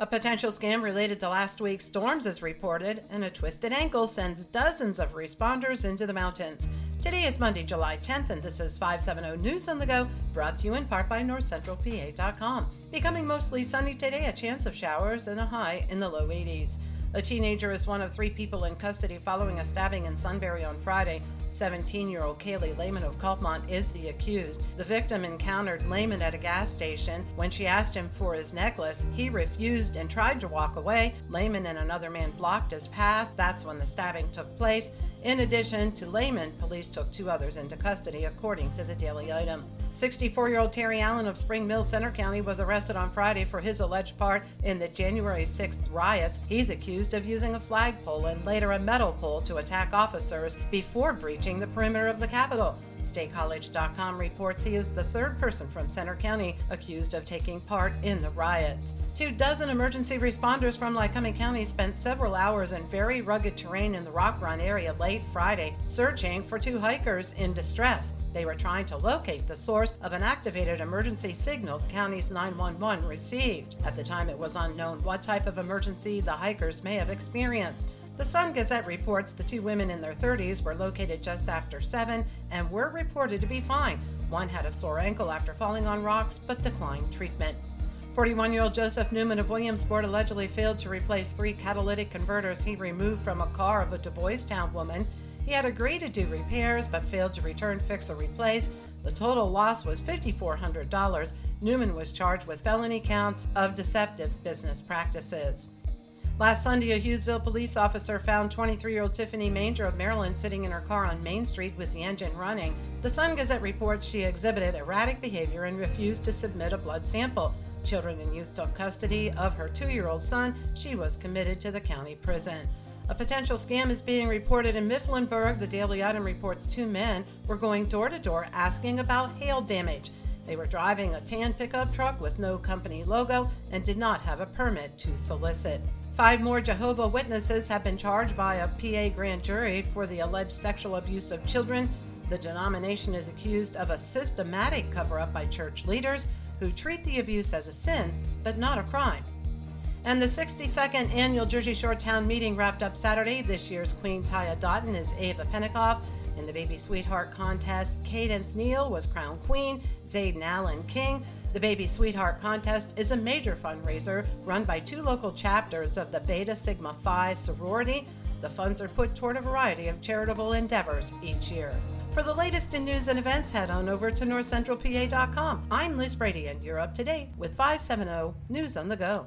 A potential scam related to last week's storms is reported, and a twisted ankle sends dozens of responders into the mountains. Today is Monday, July 10th, and this is 570 News on the Go, brought to you in part by NorthCentralPA.com. Becoming mostly sunny today, a chance of showers and a high in the low 80s. A teenager is one of three people in custody following a stabbing in Sunbury on Friday. 17 year old Kaylee Lehman of Coltmont is the accused. The victim encountered Lehman at a gas station. When she asked him for his necklace, he refused and tried to walk away. Lehman and another man blocked his path. That's when the stabbing took place. In addition to Lehman, police took two others into custody, according to the Daily Item. 64 year old Terry Allen of Spring Mill Centre County was arrested on Friday for his alleged part in the January 6th riots. He's accused of using a flagpole and later a metal pole to attack officers before breaching the perimeter of the Capitol. StateCollege.com reports he is the third person from Centre County accused of taking part in the riots. Two dozen emergency responders from Lycoming County spent several hours in very rugged terrain in the Rock Run area late Friday searching for two hikers in distress. They were trying to locate the source of an activated emergency signal the county's 911 received. At the time, it was unknown what type of emergency the hikers may have experienced. The Sun Gazette reports the two women in their 30s were located just after 7 and were reported to be fine. One had a sore ankle after falling on rocks but declined treatment. 41 year old Joseph Newman of Williamsport allegedly failed to replace three catalytic converters he removed from a car of a DuBoistown woman. He had agreed to do repairs but failed to return, fix, or replace. The total loss was $5,400. Newman was charged with felony counts of deceptive business practices. Last Sunday, a Hughesville police officer found 23 year old Tiffany Manger of Maryland sitting in her car on Main Street with the engine running. The Sun Gazette reports she exhibited erratic behavior and refused to submit a blood sample. Children and Youth took custody of her two year old son. She was committed to the county prison. A potential scam is being reported in Mifflinburg. The Daily Item reports two men were going door to door asking about hail damage. They were driving a tan pickup truck with no company logo and did not have a permit to solicit. Five more Jehovah Witnesses have been charged by a PA grand jury for the alleged sexual abuse of children. The denomination is accused of a systematic cover up by church leaders who treat the abuse as a sin, but not a crime. And the 62nd annual Jersey Shore Town meeting wrapped up Saturday. This year's Queen Tiadaghton is Ava Penikoff. In the Baby Sweetheart contest, Cadence Neal was crowned queen, Zayden Allen king. The Baby Sweetheart Contest is a major fundraiser run by two local chapters of the Beta Sigma Phi sorority. The funds are put toward a variety of charitable endeavors each year. For the latest in news and events, head on over to northcentralpa.com. I'm Liz Brady, and you're up to date with 570 News on the Go.